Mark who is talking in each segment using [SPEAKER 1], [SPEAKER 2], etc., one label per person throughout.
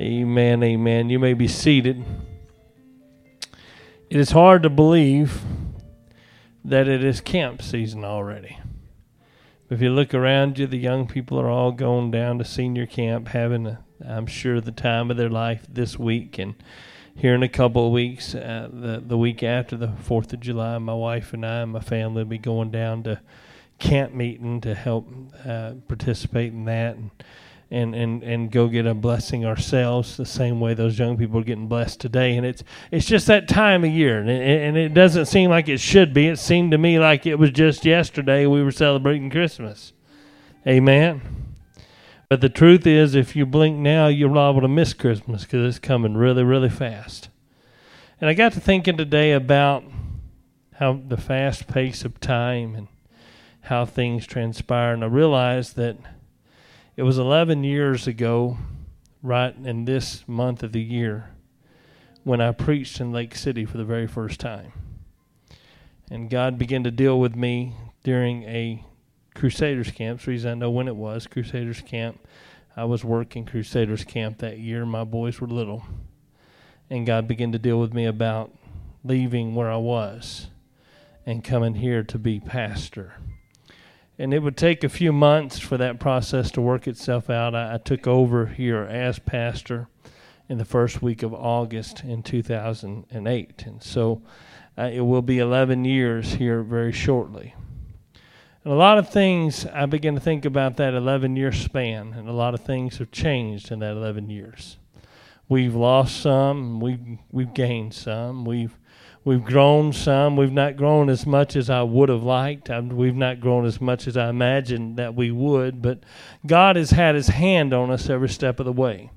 [SPEAKER 1] Amen, amen. You may be seated. It is hard to believe that it is camp season already. If you look around you, the young people are all going down to senior camp, having, I'm sure, the time of their life this week. And here in a couple of weeks, uh, the the week after the Fourth of July, my wife and I and my family will be going down to camp meeting to help uh, participate in that. And, and, and, and go get a blessing ourselves the same way those young people are getting blessed today. And it's it's just that time of year, and it, and it doesn't seem like it should be. It seemed to me like it was just yesterday we were celebrating Christmas. Amen. But the truth is, if you blink now, you're liable to miss Christmas because it's coming really, really fast. And I got to thinking today about how the fast pace of time and how things transpire, and I realized that it was 11 years ago, right in this month of the year, when I preached in Lake City for the very first time. And God began to deal with me during a Crusaders camp. The reason I know when it was Crusaders camp. I was working Crusaders camp that year. My boys were little. And God began to deal with me about leaving where I was and coming here to be pastor and it would take a few months for that process to work itself out. I, I, took over here as pastor in the first week of August in 2008, and so uh, it will be 11 years here very shortly. And a lot of things I begin to think about that 11 year span, and a lot of things have changed in that 11 years. We've lost some, we've we've gained some, we've We've grown some. We've not grown as much as I would have liked. We've not grown as much as I imagined that we would. But God has had His hand on us every step of the way.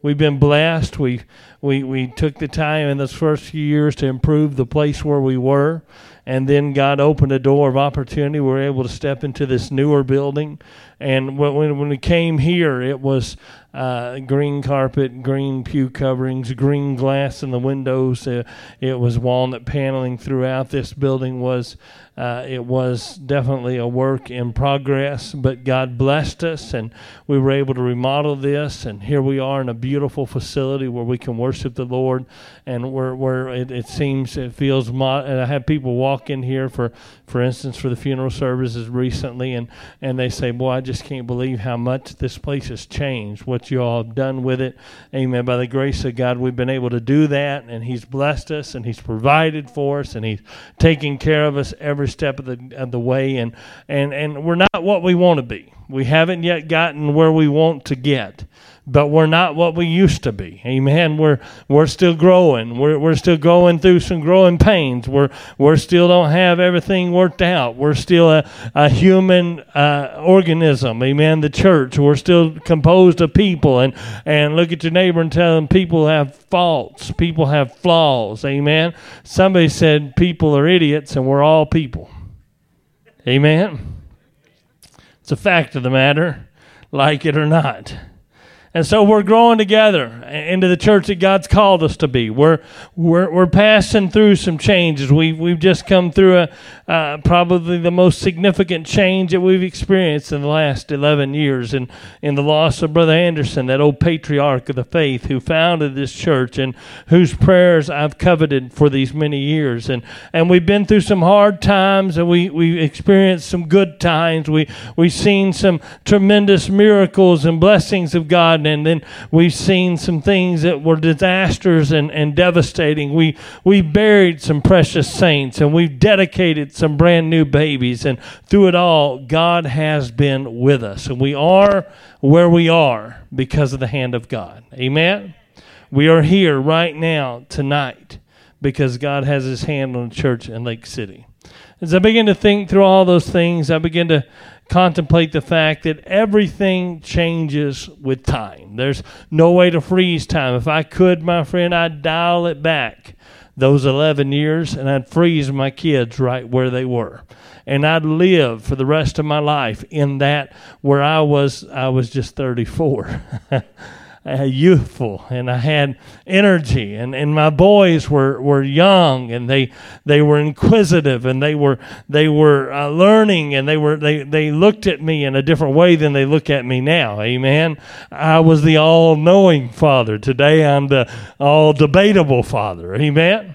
[SPEAKER 1] We've been blessed. We we we took the time in those first few years to improve the place where we were, and then God opened a door of opportunity. We were able to step into this newer building, and when when we came here, it was uh, green carpet, green pew coverings, green glass in the windows. Uh, it was walnut paneling throughout. This building was uh, it was definitely a work in progress, but God blessed us, and we were able to remodel this. And here we are in a beautiful facility where we can worship the Lord, and where where it, it seems it feels. Mo- and I have people walk in here for, for instance, for the funeral services recently, and and they say, "Boy, I just can't believe how much this place has changed. What you all have done with it, Amen." By the grace of God, we've been able to do that, and He's blessed us, and He's provided for us, and He's taking care of us every step of the of the way, and and and we're not what we want to be. We haven't yet gotten where we want to get, but we're not what we used to be. Amen. We're we're still growing. We're we're still going through some growing pains. We're we're still don't have everything worked out. We're still a, a human uh, organism. Amen. The church. We're still composed of people. And and look at your neighbor and tell them people have faults. People have flaws. Amen. Somebody said people are idiots, and we're all people. Amen. It's a fact of the matter, like it or not. And so we're growing together into the church that God's called us to be. We're we're, we're passing through some changes. We've we've just come through a uh, probably the most significant change that we've experienced in the last 11 years, in in the loss of Brother Anderson, that old patriarch of the faith who founded this church and whose prayers I've coveted for these many years. And and we've been through some hard times, and we we experienced some good times. We we've seen some tremendous miracles and blessings of God. And then we've seen some things that were disasters and, and devastating. We, we buried some precious saints and we've dedicated some brand new babies. And through it all, God has been with us. And we are where we are because of the hand of God. Amen? We are here right now, tonight, because God has his hand on the church in Lake City. As I begin to think through all those things, I begin to contemplate the fact that everything changes with time. There's no way to freeze time. If I could, my friend, I'd dial it back those 11 years and I'd freeze my kids right where they were. And I'd live for the rest of my life in that where I was I was just 34. uh, youthful and I had energy. And, and my boys were, were young and they they were inquisitive and they were they were uh, learning and they were they, they looked at me in a different way than they look at me now. Amen. I was the all-knowing father. Today I'm the all debatable father. Amen.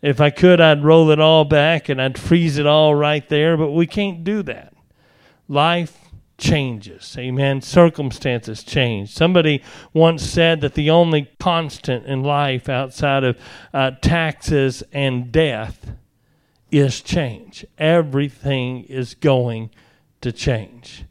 [SPEAKER 1] If I could I'd roll it all back and I'd freeze it all right there but we can't do that. Life changes. Amen. Circumstances change. Somebody once said that the only constant in life outside of uh, taxes and death is change. Everything is going to change.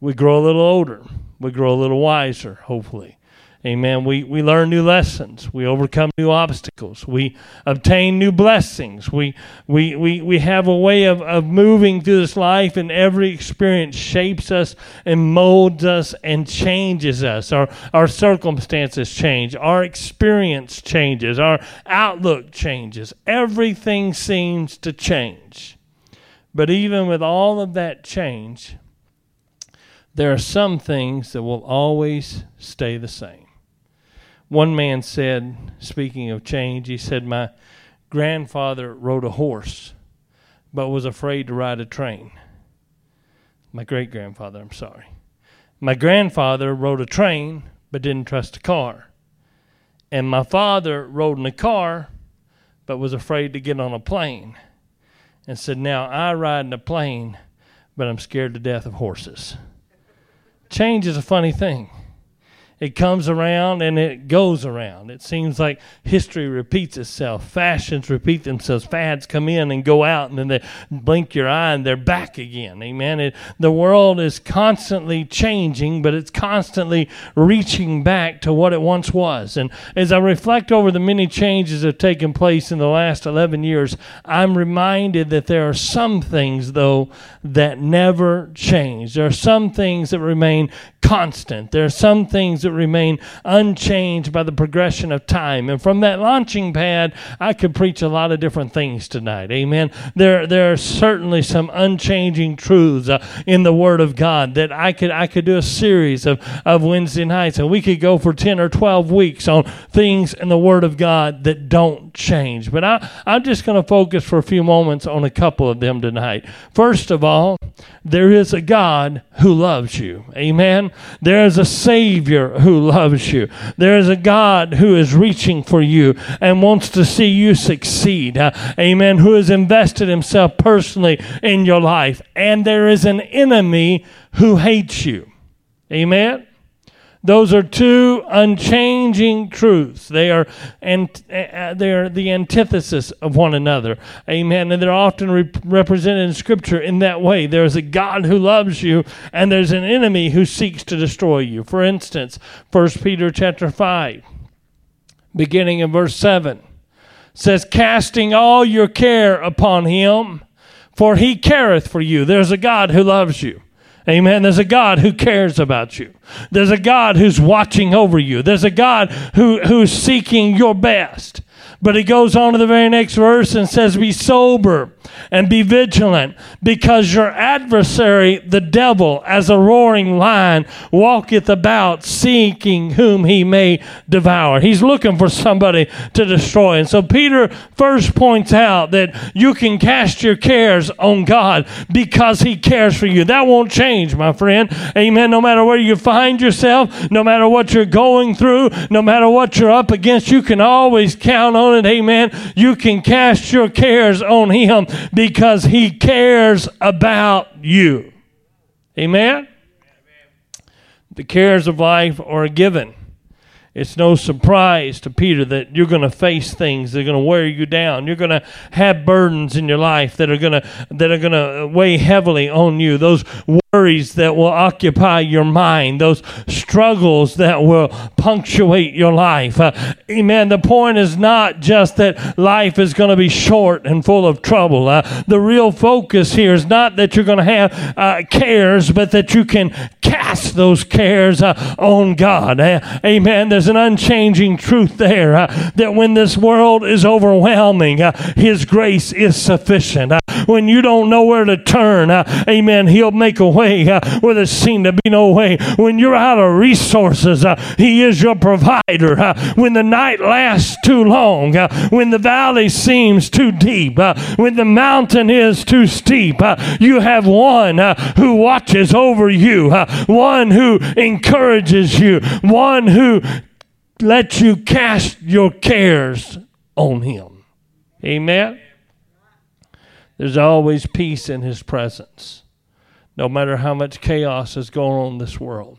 [SPEAKER 1] We grow a little older, we grow a little wiser, hopefully. Amen. We, we learn new lessons. We overcome new obstacles. We obtain new blessings. We, we, we, we have a way of, of moving through this life, and every experience shapes us and molds us and changes us. Our, our circumstances change. Our experience changes. Our outlook changes. Everything seems to change. But even with all of that change, there are some things that will always stay the same. One man said, speaking of change, he said, My grandfather rode a horse, but was afraid to ride a train. My great grandfather, I'm sorry. My grandfather rode a train, but didn't trust a car. And my father rode in a car, but was afraid to get on a plane. And said, Now I ride in a plane, but I'm scared to death of horses. Change is a funny thing it comes around and it goes around. It seems like history repeats itself. Fashions repeat themselves. Fads come in and go out, and then they blink your eye and they're back again. Amen. It, the world is constantly changing, but it's constantly reaching back to what it once was. And as I reflect over the many changes that have taken place in the last 11 years, I'm reminded that there are some things, though, that never change. There are some things that remain constant. There are some things that remain unchanged by the progression of time. And from that launching pad, I could preach a lot of different things tonight. Amen. There, there are certainly some unchanging truths uh, in the Word of God that I could, I could do a series of, of Wednesday nights, and we could go for 10 or 12 weeks on things in the Word of God that don't change. But I, I'm just going to focus for a few moments on a couple of them tonight. First of all, there is a God who loves you. Amen. There is a Savior who loves you. There is a God who is reaching for you and wants to see you succeed. Uh, amen. Who has invested himself personally in your life. And there is an enemy who hates you. Amen. Those are two unchanging truths. They are and uh, they are the antithesis of one another. Amen. And they're often re- represented in Scripture in that way. There is a God who loves you, and there's an enemy who seeks to destroy you. For instance, 1 Peter chapter five, beginning in verse seven, says, "Casting all your care upon Him, for He careth for you." There's a God who loves you. Amen. There's a God who cares about you. There's a God who's watching over you. There's a God who, who's seeking your best. But he goes on to the very next verse and says, Be sober and be vigilant, because your adversary, the devil, as a roaring lion, walketh about seeking whom he may devour. He's looking for somebody to destroy. And so Peter first points out that you can cast your cares on God because he cares for you. That won't change, my friend. Amen. No matter where you find yourself, no matter what you're going through, no matter what you're up against, you can always count on it. Amen. You can cast your cares on Him because He cares about you. Amen. The cares of life are given. It's no surprise to Peter that you're going to face things that are going to wear you down. You're going to have burdens in your life that are going to that are going to weigh heavily on you. Those worries that will occupy your mind, those struggles that will punctuate your life. Uh, amen. The point is not just that life is going to be short and full of trouble. Uh, the real focus here is not that you're going to have uh, cares, but that you can cast those cares uh, on God. Uh, amen. There's an unchanging truth there uh, that when this world is overwhelming, His grace is sufficient. when you don't know where to turn, amen, He'll make a way way uh, where there seemed to be no way. When you're out of resources, uh, He is your provider. Uh, when the night lasts too long, uh, when the valley seems too deep, uh, when the mountain is too steep, you have one who watches over you, one who encourages you, one who lets you cast your cares on Him. Amen. There's always peace in His presence, no matter how much chaos is going on in this world.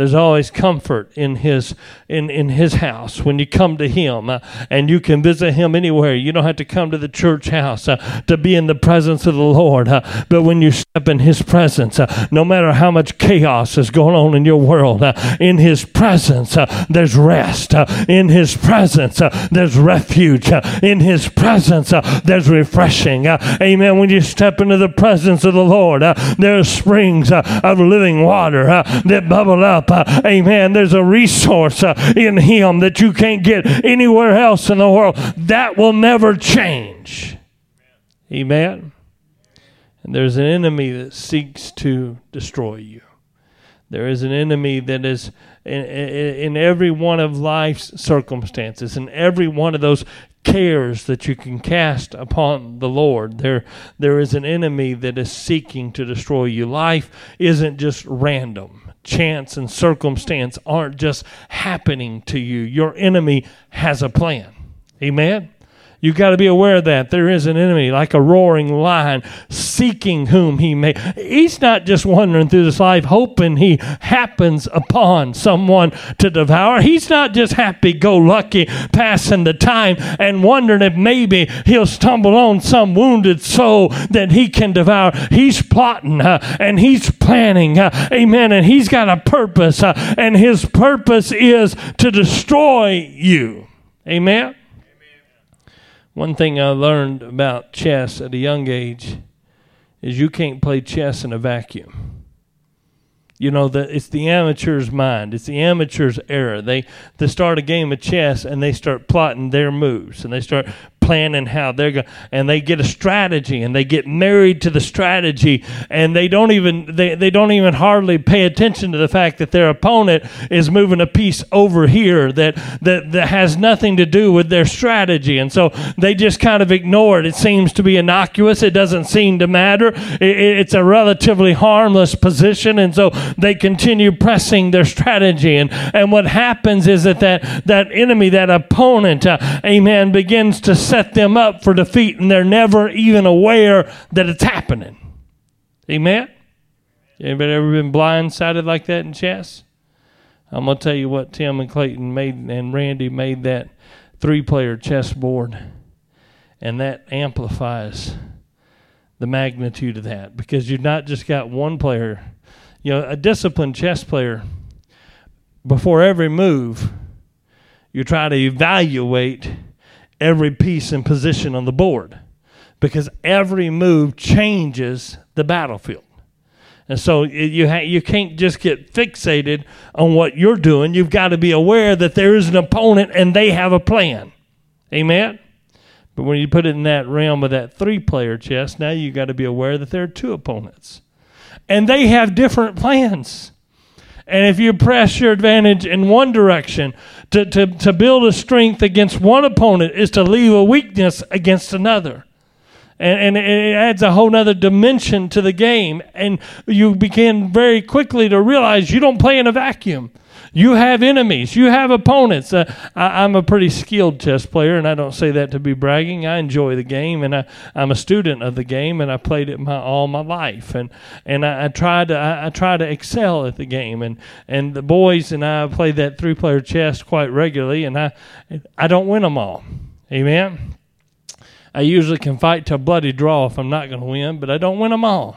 [SPEAKER 1] There's always comfort in his in, in his house when you come to him, uh, and you can visit him anywhere. You don't have to come to the church house uh, to be in the presence of the Lord. Uh, but when you step in his presence, uh, no matter how much chaos is going on in your world, uh, in his presence uh, there's rest. in his presence there's refuge. in his presence there's refreshing. amen. When you step into the presence of the Lord, there are springs of living water that bubble up uh, amen, there's a resource uh, in Him that you can't get anywhere else in the world. That will never change. Amen. And there's an enemy that seeks to destroy you. There is an enemy that is in, in, in, every one of life's circumstances, in every one of those cares that you can cast upon the Lord. There, there is an enemy that is seeking to destroy you. Life isn't just random chance and circumstance aren't just happening to you. Your enemy has a plan. Amen. You got to be aware of that. There is an enemy like a roaring lion seeking whom he may. He's not just wandering through this life hoping he happens upon someone to devour. He's not just happy go lucky passing the time and wondering if maybe he'll stumble on some wounded soul that he can devour. He's plotting uh, and he's planning. Uh, amen. And he's got a purpose, uh, and his purpose is to destroy you. Amen. One thing I learned about chess at a young age is you can't play chess in a vacuum. You know that it's the amateur's mind. It's the amateur's error. They they start a game of chess and they start plotting their moves and they start planning how they're going and they get a strategy and they get married to the strategy and they don't even they, they don't even hardly pay attention to the fact that their opponent is moving a piece over here that that, that has nothing to do with their strategy. And so they just kind of ignore it. It seems to be innocuous. It doesn't seem to matter. It, it's a relatively harmless position. And so they continue pressing their strategy. And and what happens is that that, that enemy that opponent uh, amen begins to set set them up for defeat and they're never even aware that it's happening. Amen? Anybody ever been blindsided like that in chess? I'm going to tell you what Tim and Clayton made and Randy made that three player chess board. And that amplifies the magnitude of that because you've not just got one player. You know, a disciplined chess player, before every move, you try to evaluate every piece and position on the board because every move changes the battlefield. And so you ha- you can't just get fixated on what you're doing. You've got to be aware that there is an opponent and they have a plan. Amen. But when you put it in that realm of that three-player chess, now you've got to be aware that there are two opponents, and they have different plans. And if you press your advantage in one direction, to, to, to build a strength against one opponent is to leave a weakness against another. And, and it adds a whole other dimension to the game. And you begin very quickly to realize you don't play in a vacuum. You have enemies. You have opponents. Uh, I, am a pretty skilled chess player, and I don't say that to be bragging. I enjoy the game, and I, am a student of the game, and I played it my all my life, and and I, I try to I, I, try to excel at the game, and and the boys and I play that three player chess quite regularly, and I I don't win them all. Amen. I usually can fight to a bloody draw if I'm not going to win, but I don't win them all.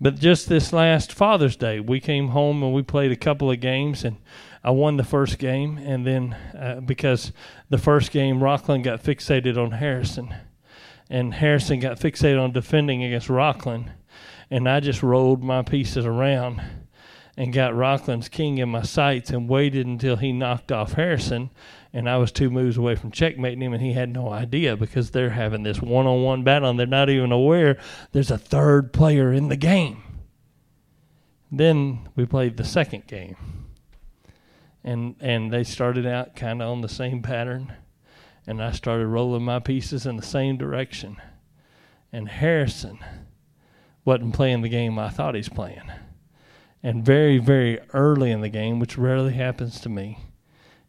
[SPEAKER 1] But just this last Father's Day, we came home and we played a couple of games, and I won the first game. And then uh, because the first game, Rockland got fixated on Harrison, and Harrison got fixated on defending against Rockland, and I just rolled my pieces around and got Rockland's king in my sights and waited until he knocked off Harrison and I was two moves away from checkmating him, and he had no idea because they're having this one-on-one battle, and they're not even aware there's a third player in the game. Then we played the second game. And and they started out kind of on the same pattern and I started rolling my pieces in the same direction. And Harrison wasn't playing the game I thought he's playing. And very, very early in the game, which rarely happens to me,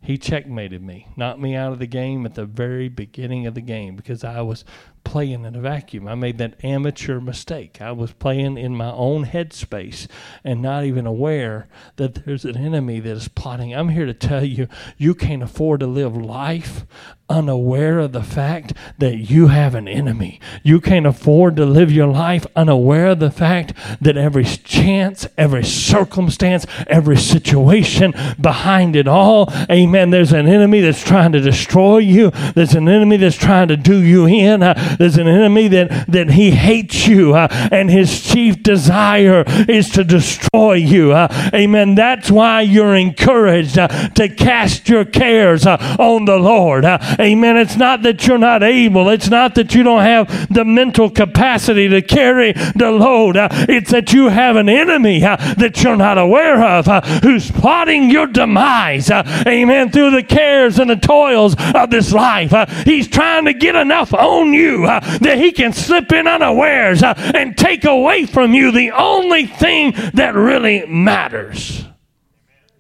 [SPEAKER 1] he checkmated me, knocked me out of the game at the very beginning of the game because I was playing in a vacuum. I made that amateur mistake. I was playing in my own headspace and not even aware that there's an enemy that is plotting. I'm here to tell you, you can't afford to live life unaware of the fact that you have an enemy. You can't afford to live your life unaware of the fact that every chance, every circumstance, every situation behind it all, amen, there's an enemy that's trying to destroy you. There's an enemy that's trying to do you in. Uh, there's an enemy that, that he hates you, uh, and his chief desire is to destroy you. Uh, amen. That's why you're encouraged uh, to cast your cares uh, on the Lord. Uh, amen. It's not that you're not able, it's not that you don't have the mental capacity to carry the load. it's that you have an enemy that you're not aware of who's plotting your demise. amen. Through the cares and the toils of this life. he's trying to get enough on you uh, that he can slip in unawares uh, and take away from you the only thing that really matters.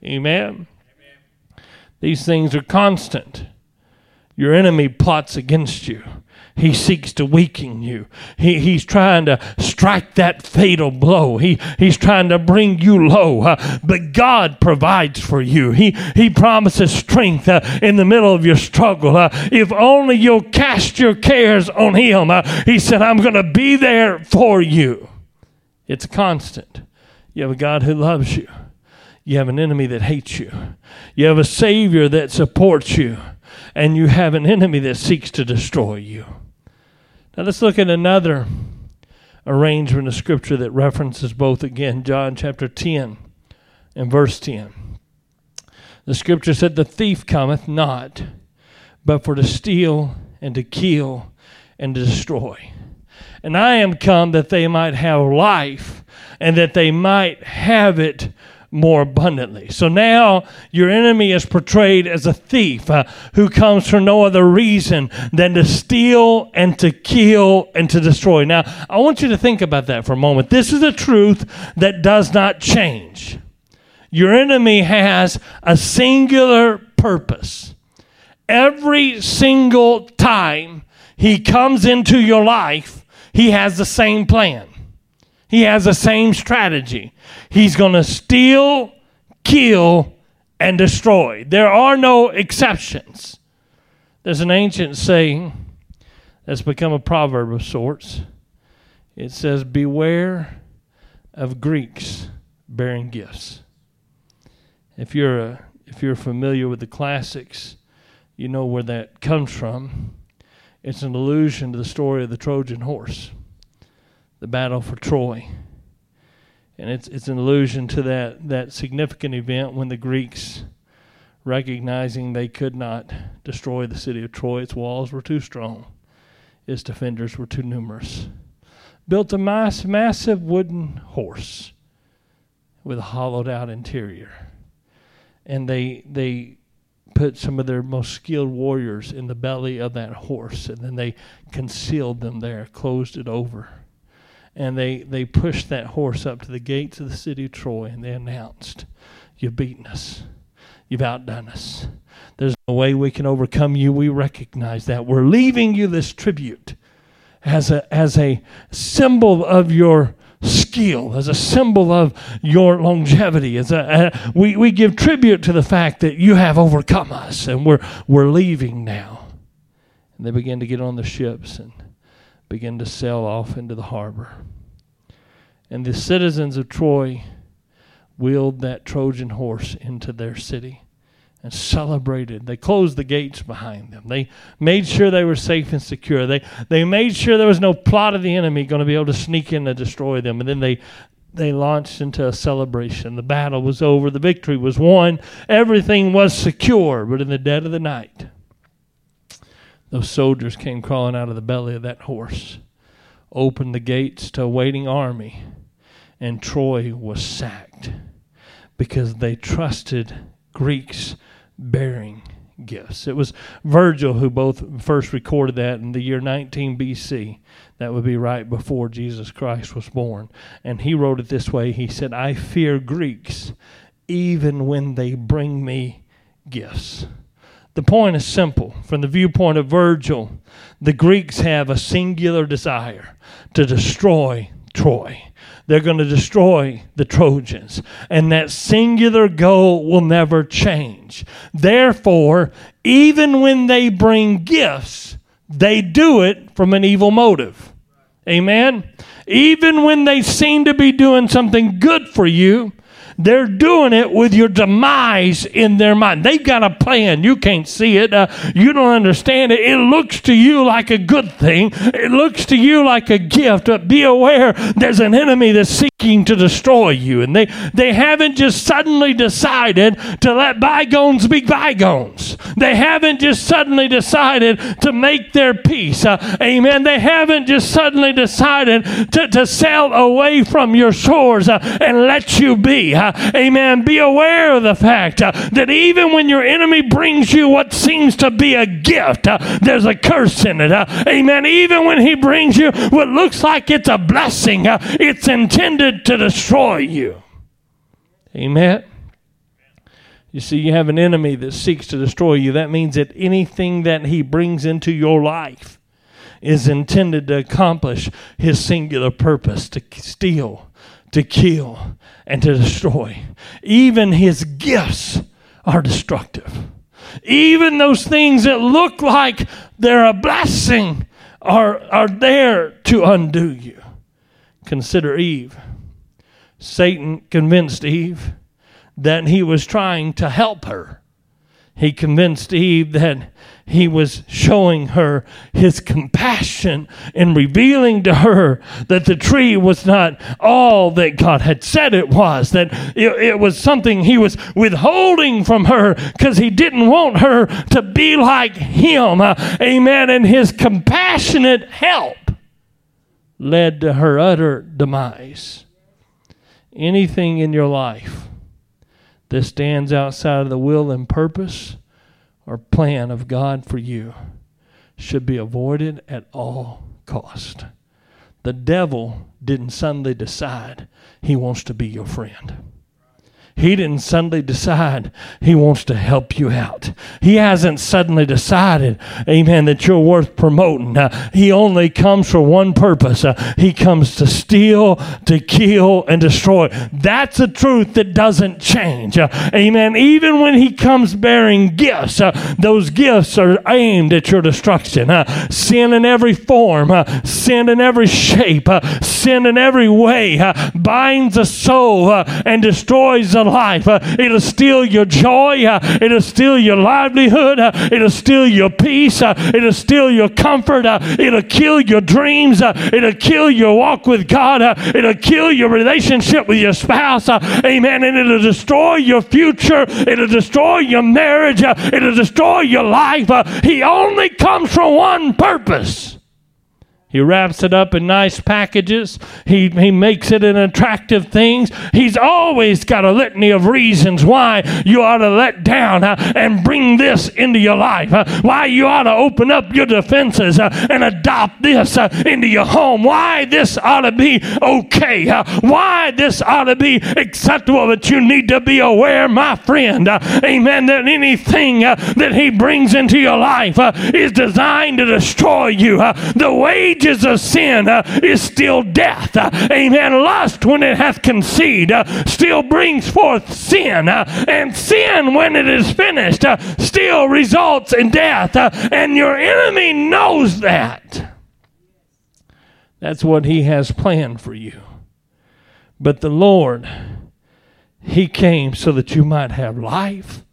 [SPEAKER 1] Amen. These things are constant. Your enemy plots against you. He seeks to weaken you. He, he's trying to strike that fatal blow. He, he's trying to bring you low. Uh, but God provides for you. He, he promises strength uh, in the middle of your struggle. Uh, if only you'll cast your cares on Him. He said, I'm going to be there for you. It's constant. You have a God who loves you. You have an enemy that hates you. You have a Savior that supports you. And you have an enemy that seeks to destroy you. Now let's look at another arrangement of scripture that references both again, John chapter 10 and verse 10. The scripture said, The thief cometh not, but for to steal and to kill and to destroy. And I am come that they might have life and that they might have it more abundantly. So now your enemy is portrayed as a thief uh, who comes for no other reason than to steal and to kill and to destroy. Now, I want you to think about that for a moment. This is a truth that does not change. Your enemy has a singular purpose. Every single time he comes into your life, he has the same plan. He has the same strategy. He's going to steal, kill, and destroy. There are no exceptions. There's an ancient saying that's become a proverb of sorts. It says, Beware of Greeks bearing gifts. If you're, a, if you're familiar with the classics, you know where that comes from. It's an allusion to the story of the Trojan horse the battle for Troy. And it's, it's an allusion to that, that significant event when the Greeks, recognizing they could not destroy the city of Troy, its walls were too strong, its defenders were too numerous, built a mass, massive wooden horse with a hollowed out interior. And they, they put some of their most skilled warriors in the belly of that horse, and then they concealed them there, closed it over and they, they pushed that horse up to the gates of the city of Troy and they announced, You've beaten us. You've outdone us. There's no way we can overcome you. We recognize that. We're leaving you this tribute as a, as a symbol of your skill, as a symbol of your longevity. As a, we, we give tribute to the fact that you have overcome us and we're, we're leaving now. And they begin to get on the ships and begin to sail off into the harbor. And the citizens of Troy wheeled that Trojan horse into their city and celebrated. They closed the gates behind them. They made sure they were safe and secure. They, they made sure there was no plot of the enemy going to be able to sneak in and destroy them. And then they, they launched into a celebration. The battle was over, the victory was won, everything was secure. But in the dead of the night, those soldiers came crawling out of the belly of that horse, opened the gates to a waiting army, and Troy was sacked because they trusted Greeks bearing gifts. It was Virgil who both first recorded that in the year 19 BC. That would be right before Jesus Christ was born. And he wrote it this way He said, I fear Greeks even when they bring me gifts. The point is simple. From the viewpoint of Virgil, the Greeks have a singular desire to destroy Troy. They're going to destroy the Trojans. And that singular goal will never change. Therefore, even when they bring gifts, they do it from an evil motive. Amen? Even when they seem to be doing something good for you, they're doing it with your demise in their mind. They've got a plan. You can't see it. Uh, you don't understand it. It looks to you like a good thing. It looks to you like a gift. But be aware there's an enemy that's seeking to destroy you. And they, they haven't just suddenly decided to let bygones be bygones. They haven't just suddenly decided to make their peace. Uh, amen. They haven't just suddenly decided to, to sail away from your shores uh, and let you be. Amen. Be aware of the fact uh, that even when your enemy brings you what seems to be a gift, uh, there's a curse in it. Uh, amen. Even when he brings you what looks like it's a blessing, it's intended to destroy you. Amen. You see, you have an enemy that seeks to destroy you. That means that anything that he brings into your life is intended to accomplish his singular purpose to steal, to kill, and to destroy. Even his gifts are destructive. Even those things that look like they're a blessing are, are there to undo you. Consider Eve. Satan convinced Eve that he was trying to help her. He convinced Eve that he was showing her his compassion and revealing to her that the tree was not all that God had said it was, that it, it was something he was withholding from her because he didn't want her to be like him. Uh, amen. And his compassionate help led to her utter demise. Anything in your life that stands outside of the will and purpose or plan of God for you should be avoided at all cost. The devil didn't suddenly decide he wants to be your friend. He didn't suddenly decide he wants to help you out. He hasn't suddenly decided, amen, that you're worth promoting. Uh, he only comes for one purpose. Uh, he comes to steal, to kill, and destroy. That's a truth that doesn't change. Uh, amen. Even when he comes bearing gifts, uh, those gifts are aimed at your destruction. Uh, sin in every form, uh, sin in every shape, sin in every way binds a soul and destroys a life. Uh, it'll steal your joy. Uh, it'll steal your livelihood. Uh, it'll steal your peace. Uh, it'll steal your comfort. Uh, it'll kill your dreams. Uh, it'll kill your walk with God. It'll kill your relationship with your spouse. Amen. And it'll destroy your future. It'll destroy your marriage. It'll destroy your life. He only comes for one purpose he wraps it up in nice packages. He, he makes it in attractive things. He's always got a litany of reasons why you ought to let down uh, and bring this into your life. Uh, why you ought to open up your defenses uh, and adopt this into your home. Why this ought to be okay. Why this ought to be acceptable. But you need to be aware, my friend, amen, that anything that he brings into your life is designed to destroy you. the wage wages of sin uh, is still death. Uh, amen. Lust, when it hath conceived, uh, still brings forth sin. And sin, when it is finished, still results in death. And your enemy knows that. That's what he has planned for you. But the Lord, he came so that you might have life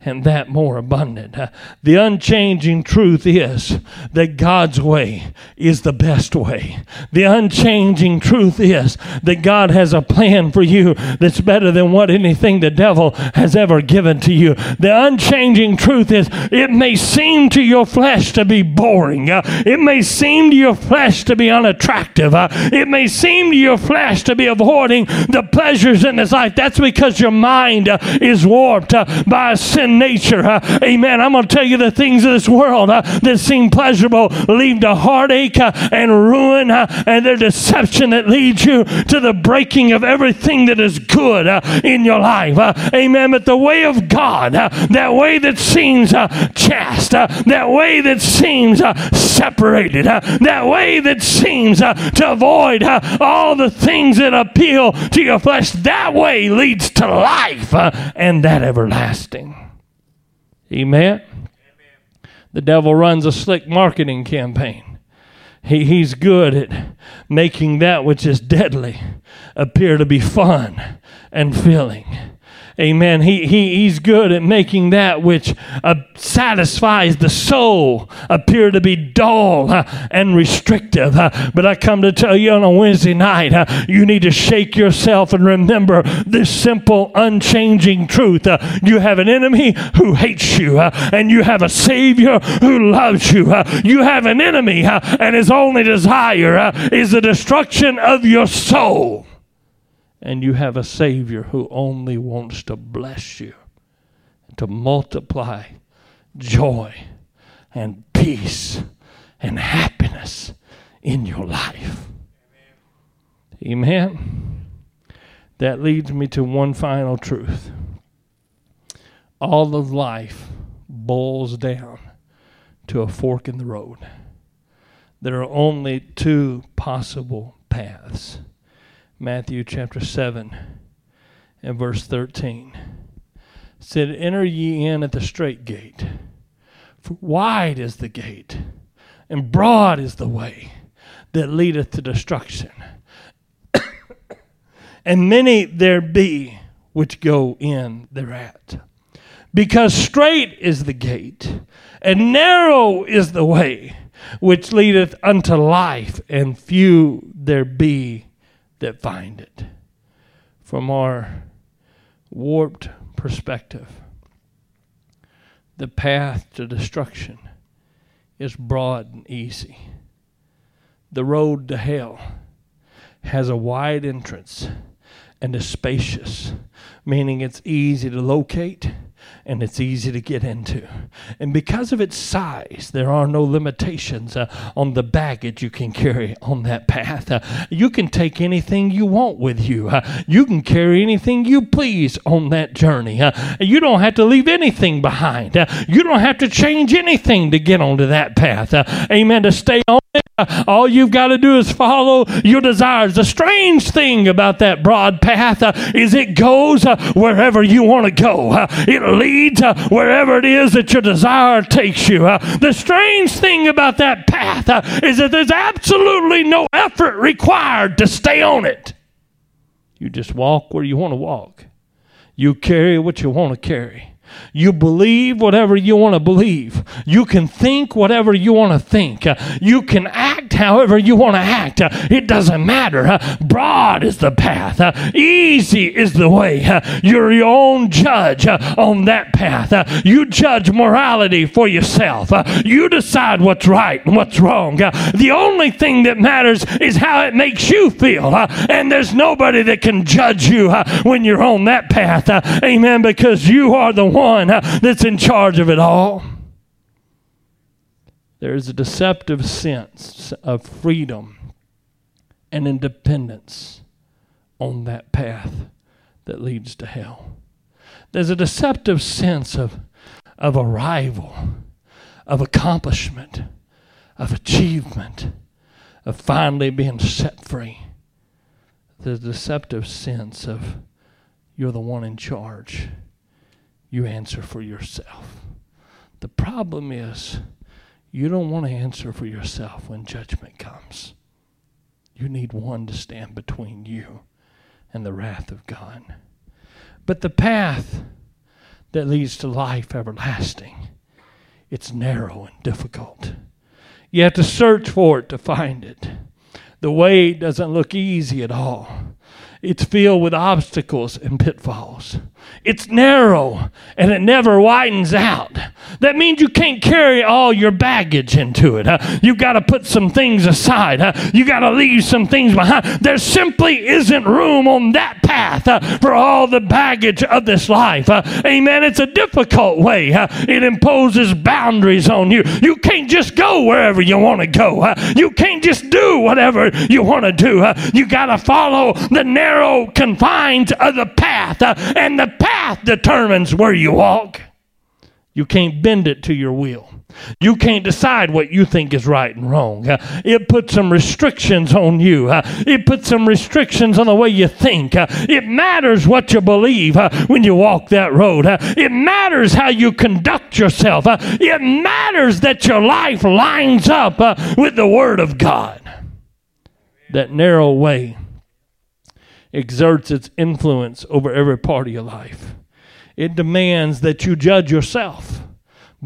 [SPEAKER 1] and that more abundant. The unchanging truth is that God's way is the best way. The unchanging truth is that God has a plan for you that's better than what anything the devil has ever given to you. The unchanging truth is it may seem to your flesh to be boring, uh, it may seem to your flesh to be unattractive, uh, it may seem to your flesh to be avoiding the pleasures in this life. That's because your mind uh, is warped by a nature. Amen. I'm going to tell you the things of this world that seem pleasurable lead to heartache and ruin and their deception that leads you to the breaking of everything that is good in your life. amen. But the way of God, that way that seems chaste, that way that seems separated, that way that seems to avoid all the things that appeal to your flesh, that way leads to life and that everlasting. Amen. The devil runs a slick marketing campaign. He, he's good at making that which is deadly appear to be fun and filling. Amen. He, he, he's good at making that which uh, satisfies the soul appear to be dull uh, and restrictive. Uh, but I come to tell you on a Wednesday night, uh, you need to shake yourself and remember this simple, unchanging truth. Uh, you have an enemy who hates you, uh, and you have a Savior who loves you. you have an enemy, and his only desire is the destruction of your soul and you have a Savior who only wants to bless you, to multiply joy and peace and happiness in your life. Amen. That leads me to one final truth. All of life boils down to a fork in the road. There are only two possible paths Matthew chapter 7 and verse 13. said, Enter ye in at the strait gate. For wide is the gate, and broad is the way that leadeth to destruction. and many there be which go in thereat. Because strait is the gate, and narrow is the way which leadeth unto life, and few there be that find it. From our warped perspective, the path to destruction is broad and easy. The road to hell has a wide entrance and is spacious, meaning it's easy to locate and it's easy to get into. And because of its size, there are no limitations uh, on the baggage you can carry on that path. Uh, you can take anything you want with you, uh, you can carry anything you please on that journey. Uh, you don't have to leave anything behind, uh, you don't have to change anything to get onto that path. Uh, amen. To stay on it. all you've got to do is follow your desires. The strange thing about that broad path is it goes wherever you want to go. It leads uh, wherever it is that your desire takes you. Uh, the strange thing about that path uh, is that there's absolutely no effort required to stay on it. You just walk where you want to walk. You carry what you want to carry. You believe whatever you want to believe. You can think whatever you want to think. You can act however you want to act. It doesn't matter. Broad is the path, easy is the way. You're your own judge on that path. You judge morality for yourself. You decide what's right and what's wrong. The only thing that matters is how it makes you feel. And there's nobody that can judge you when you're on that path. Amen. Because you are the one one that's in charge of it all. There's a deceptive sense of freedom and independence on that path that leads to hell. There's a deceptive sense of, of arrival, of accomplishment, of achievement, of finally being set free. There's a deceptive sense of you're the one in charge you answer for yourself. The problem is, you don't want to answer for yourself when judgment comes. You need one to stand between you and the wrath of God. But the path that leads to life everlasting. It's narrow and difficult. You have to search for it to find it. The way doesn't look easy at all. It's filled with obstacles and pitfalls. It's narrow and it never widens out. That means you can't carry all your baggage into it. Huh? You got to put some things aside. Huh? You got to leave some things behind. There simply isn't room on that path for all the baggage of this life. Amen. It's a difficult way. It imposes boundaries on you. You can't just go wherever you want to go. You can't just do whatever you want to do. You got to follow the narrow confines of the path, and the path determines where you walk. You can't bend it to your will. You can't decide what you think is right and wrong. Uh, it puts some restrictions on you. Uh, it puts some restrictions on the way you think. Uh, it matters what you believe uh, when you walk that road. Uh, it matters how you conduct yourself. Uh, it matters that your life lines up with the Word of God. That narrow way exerts its influence over every part of your life. It demands that you judge yourself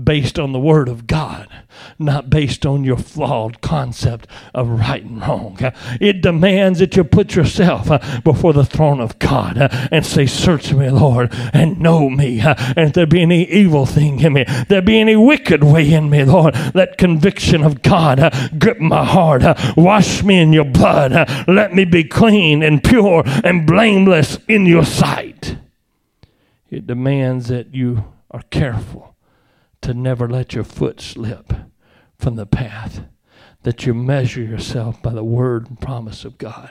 [SPEAKER 1] based on the Word of God, not based on your flawed concept of right and wrong. It demands that you put yourself uh, before the throne of God uh, and say, Search me, Lord, and know me. Uh, and if there be any evil thing in me, there be any wicked way in me, Lord, let conviction of God grip my heart. Wash me in your blood. Let me be clean and pure and blameless in your sight. It demands that you are careful to never let your foot slip from the path, that you measure yourself by the word and promise of God.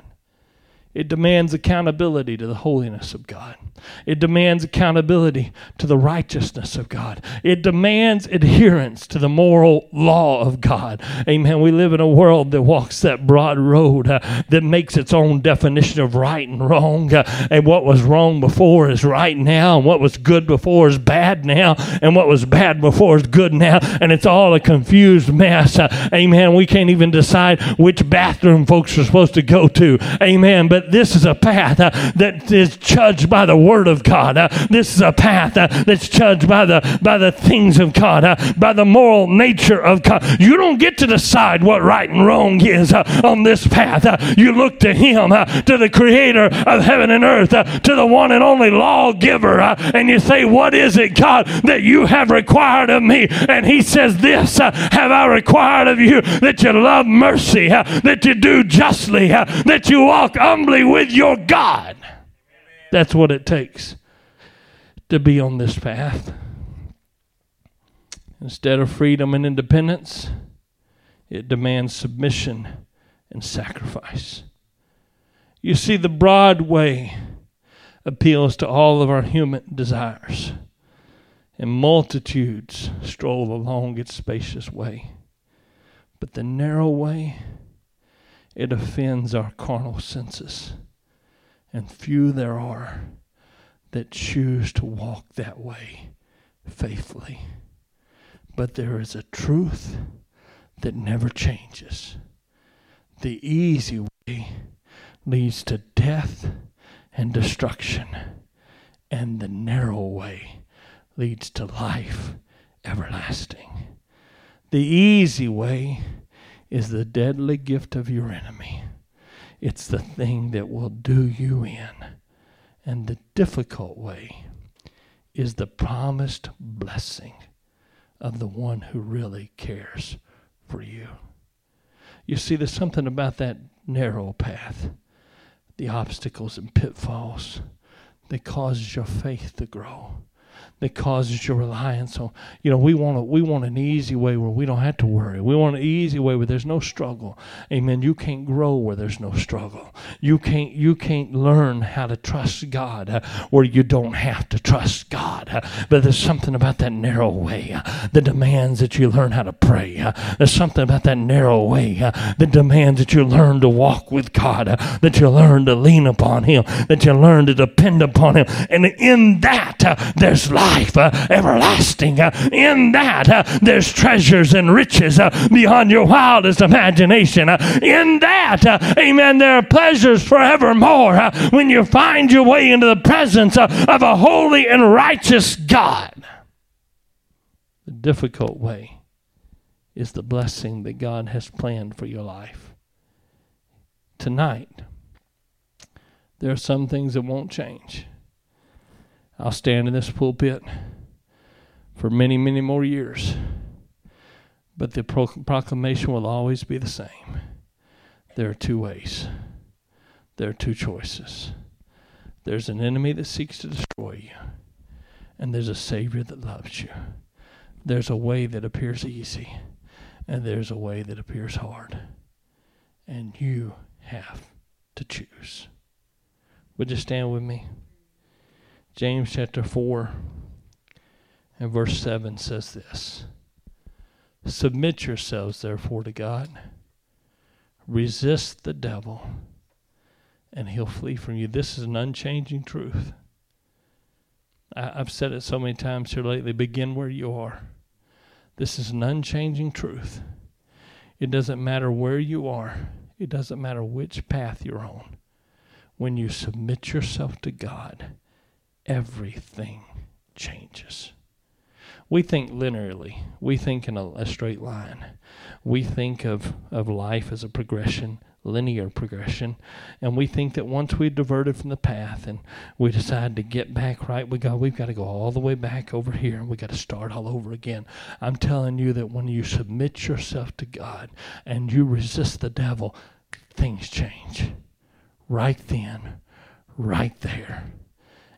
[SPEAKER 1] It demands accountability to the holiness of God. It demands accountability to the righteousness of God. It demands adherence to the moral law of God. Amen. We live in a world that walks that broad road uh, that makes its own definition of right and wrong. Uh, and what was wrong before is right now, and what was good before is bad now, and what was bad before is good now. And it's all a confused mess. Uh, amen. We can't even decide which bathroom folks are supposed to go to. Amen. But this is a path uh, that is judged by the Word of God. Uh, this is a path uh, that's judged by the by the things of God, uh, by the moral nature of God. You don't get to decide what right and wrong is uh, on this path. Uh, you look to Him, to the Creator of heaven and earth, to the one and only lawgiver, and you say, "What is it, God, that you have required of me?" And He says, "This have I required of you: that you love mercy, that you do justly, that you walk humbly." With your God. That's what it takes to be on this path. Instead of freedom and independence, it demands submission and sacrifice. You see, the broad way appeals to all of our human desires, and multitudes stroll along its spacious way. But the narrow way, it offends our carnal senses. And few there are that choose to walk that way faithfully. But there is a truth that never changes. The easy way leads to death and destruction, and the narrow way leads to life everlasting. The easy way is the deadly gift of your enemy. It's the thing that will do you in. And the difficult way is the promised blessing of the one who really cares for you. You see, there's something about that narrow path, the obstacles and pitfalls that causes your faith to grow that causes your reliance on. You know, we want a, we want an easy way where we don't have to worry. We want an easy way where there's no struggle. Amen. You can't grow where there's no struggle. You can't you can't learn how to trust God uh, where you don't have to trust God. Uh, but there's something about that narrow way uh, that demands that you learn how to pray. Uh, there's something about that narrow way uh, that demands that you learn to walk with God, uh, that you learn to lean upon Him, that you learn to depend upon Him, and in that there's life life uh, everlasting. Uh, in that, uh, there's treasures and riches beyond your wildest imagination. In that, amen, there are pleasures forevermore when you find your way into the presence of a holy and righteous God. The difficult way is the blessing that God has planned for your life. Tonight, there are some things that won't change. I'll stand in this pulpit for many, many more years, but the proclamation will always be the same. There are two ways, there are two choices. There's an enemy that seeks to destroy you, and there's a Savior that loves you. There's a way that appears easy, and there's a way that appears hard. And you have to choose. Would you stand with me? James chapter 4 and verse 7 says this Submit yourselves, therefore, to God. Resist the devil, and he'll flee from you. This is an unchanging truth. I, have said it so many times here lately begin where you are. This is an unchanging truth. It doesn't matter where you are, it doesn't matter which path you're on. When you submit yourself to God, everything changes. We think linearly. We think in a, a, straight line. We think of, of life as a progression, linear progression, and we think that once we diverted from the path and we decide to get back right with God, we've got to go all the way back over here and we've got to start all over again. I'm telling you that when you submit yourself to God and you resist the devil, things change right then, right there.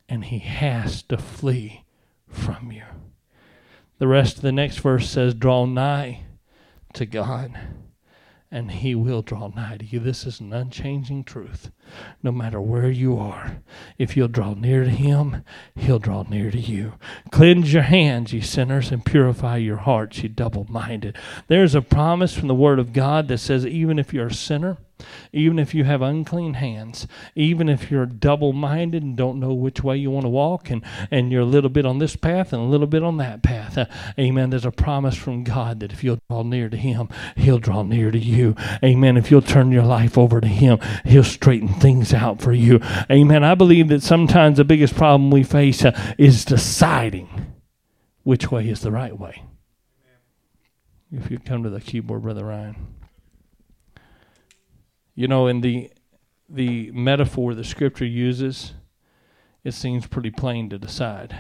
[SPEAKER 1] And he has to flee from you. The rest of the next verse says, Draw nigh to God, and he will draw nigh to you. This is an unchanging truth. No matter where you are, if you'll draw near to him, he'll draw near to you. Cleanse your hands, ye sinners, and purify your hearts, ye double minded. There's a promise from the Word of God that says, even if you're a sinner, even if you have unclean hands, even if you're double minded and don't know which way you want to walk, and, and you're a little bit on this path and a little bit on that path. Uh, amen. There's a promise from God that if you'll draw near to Him, He'll draw near to you. Amen. If you'll turn your life over to Him, He'll straighten things out for you. Amen. I believe that sometimes the biggest problem we face uh, is deciding which way is the right way. If you come to the keyboard, Brother Ryan. You know, in the the metaphor the scripture uses, it seems pretty plain to decide.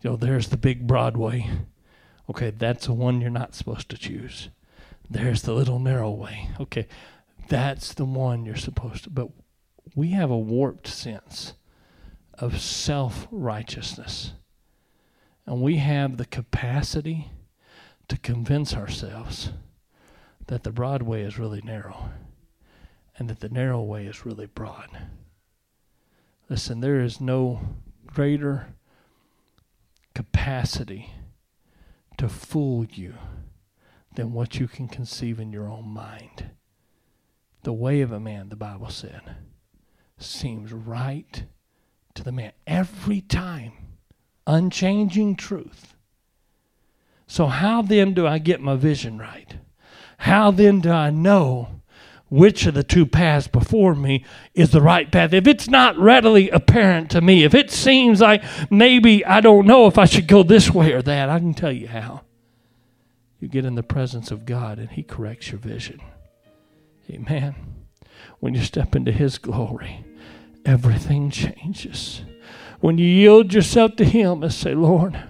[SPEAKER 1] You know, there's the big broad way. Okay, that's the one you're not supposed to choose. There's the little narrow way. Okay, that's the one you're supposed to. But we have a warped sense of self righteousness. And we have the capacity to convince ourselves that the broad way is really narrow and that the narrow way is really broad. Listen, there is no greater capacity to fool you than what you can conceive in your own mind. The way of a man, the Bible said, seems right to the man every time. Unchanging truth. So, how then do I get my vision right? How then do I know which of the two paths before me is the right path. If it's not readily apparent to me, if it seems like maybe I don't know if I should go this way or that, I can tell you how. You get in the presence of God and He corrects your vision. Amen. When you step into His glory, everything changes. When you yield yourself to Him and say, Lord,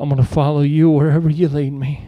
[SPEAKER 1] I'm going to follow you wherever you lead me.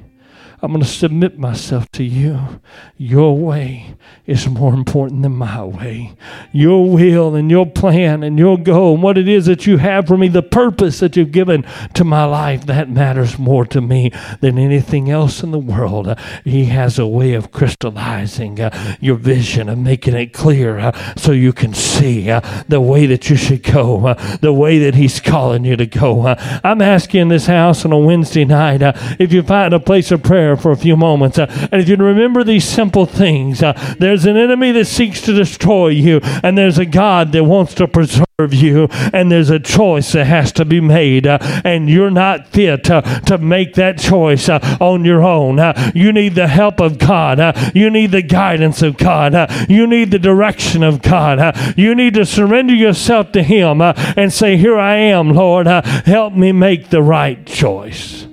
[SPEAKER 1] I'm going to submit myself to you. Your way is more important than my way. Your will and your plan and your goal and what it is that you have for me, the purpose that you've given to my life, that matters more to me than anything else in the world. He has a way of crystallizing uh, your vision and making it clear uh, so you can see uh, the way that you should go, uh, the way that He's calling you to go. Uh, I'm asking this house on a Wednesday night if you find a place of prayer for a few moments. Uh, and if you remember these simple things, uh, there's an enemy that seeks to destroy you, and there's a God that wants to preserve you and there's a choice that has to be made uh, and you're not fit uh, to make that choice uh, on your own. Uh, you need the help of god. Uh, you need the guidance of god. Uh, you need the direction of god. You need to surrender yourself to him and say here i am lord. Help me make the right choice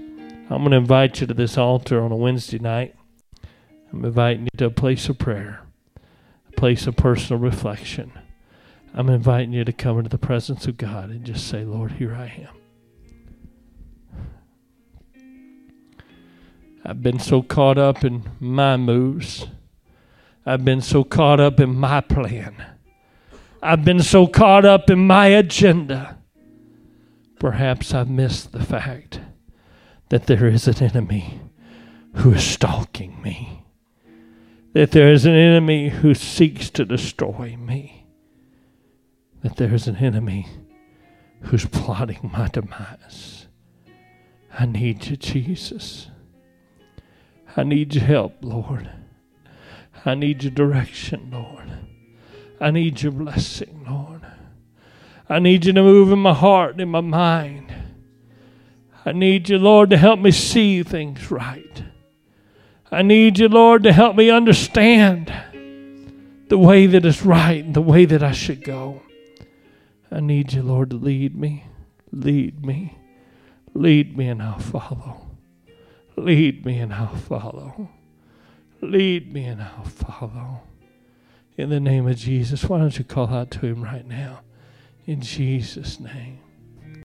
[SPEAKER 1] i'm going to invite you to this altar on a wednesday night i'm inviting you to a place of prayer a place of personal reflection I'm inviting you to come into the presence of God and just say, Lord, here I am. I've been so caught up in my moves. I've been so caught up in my plan. I've been so caught up in my agenda. Perhaps I've missed the fact that there is an enemy who is stalking me, that there is an enemy who seeks to destroy me that there's an enemy who's plotting my demise. I need you, Jesus. I need your help, Lord. I need your direction, Lord. I need your blessing, Lord. I need you to move in my heart and in my mind. I need you, Lord, to help me see things right. I need you, Lord, to help me understand the way that is right and the way that I should go. I need you, Lord, to lead me. Lead me. Lead me and I'll follow. Lead me and I'll follow. Lead me and I'll follow. In the name of Jesus, why don't you call out to him right now? In Jesus' name.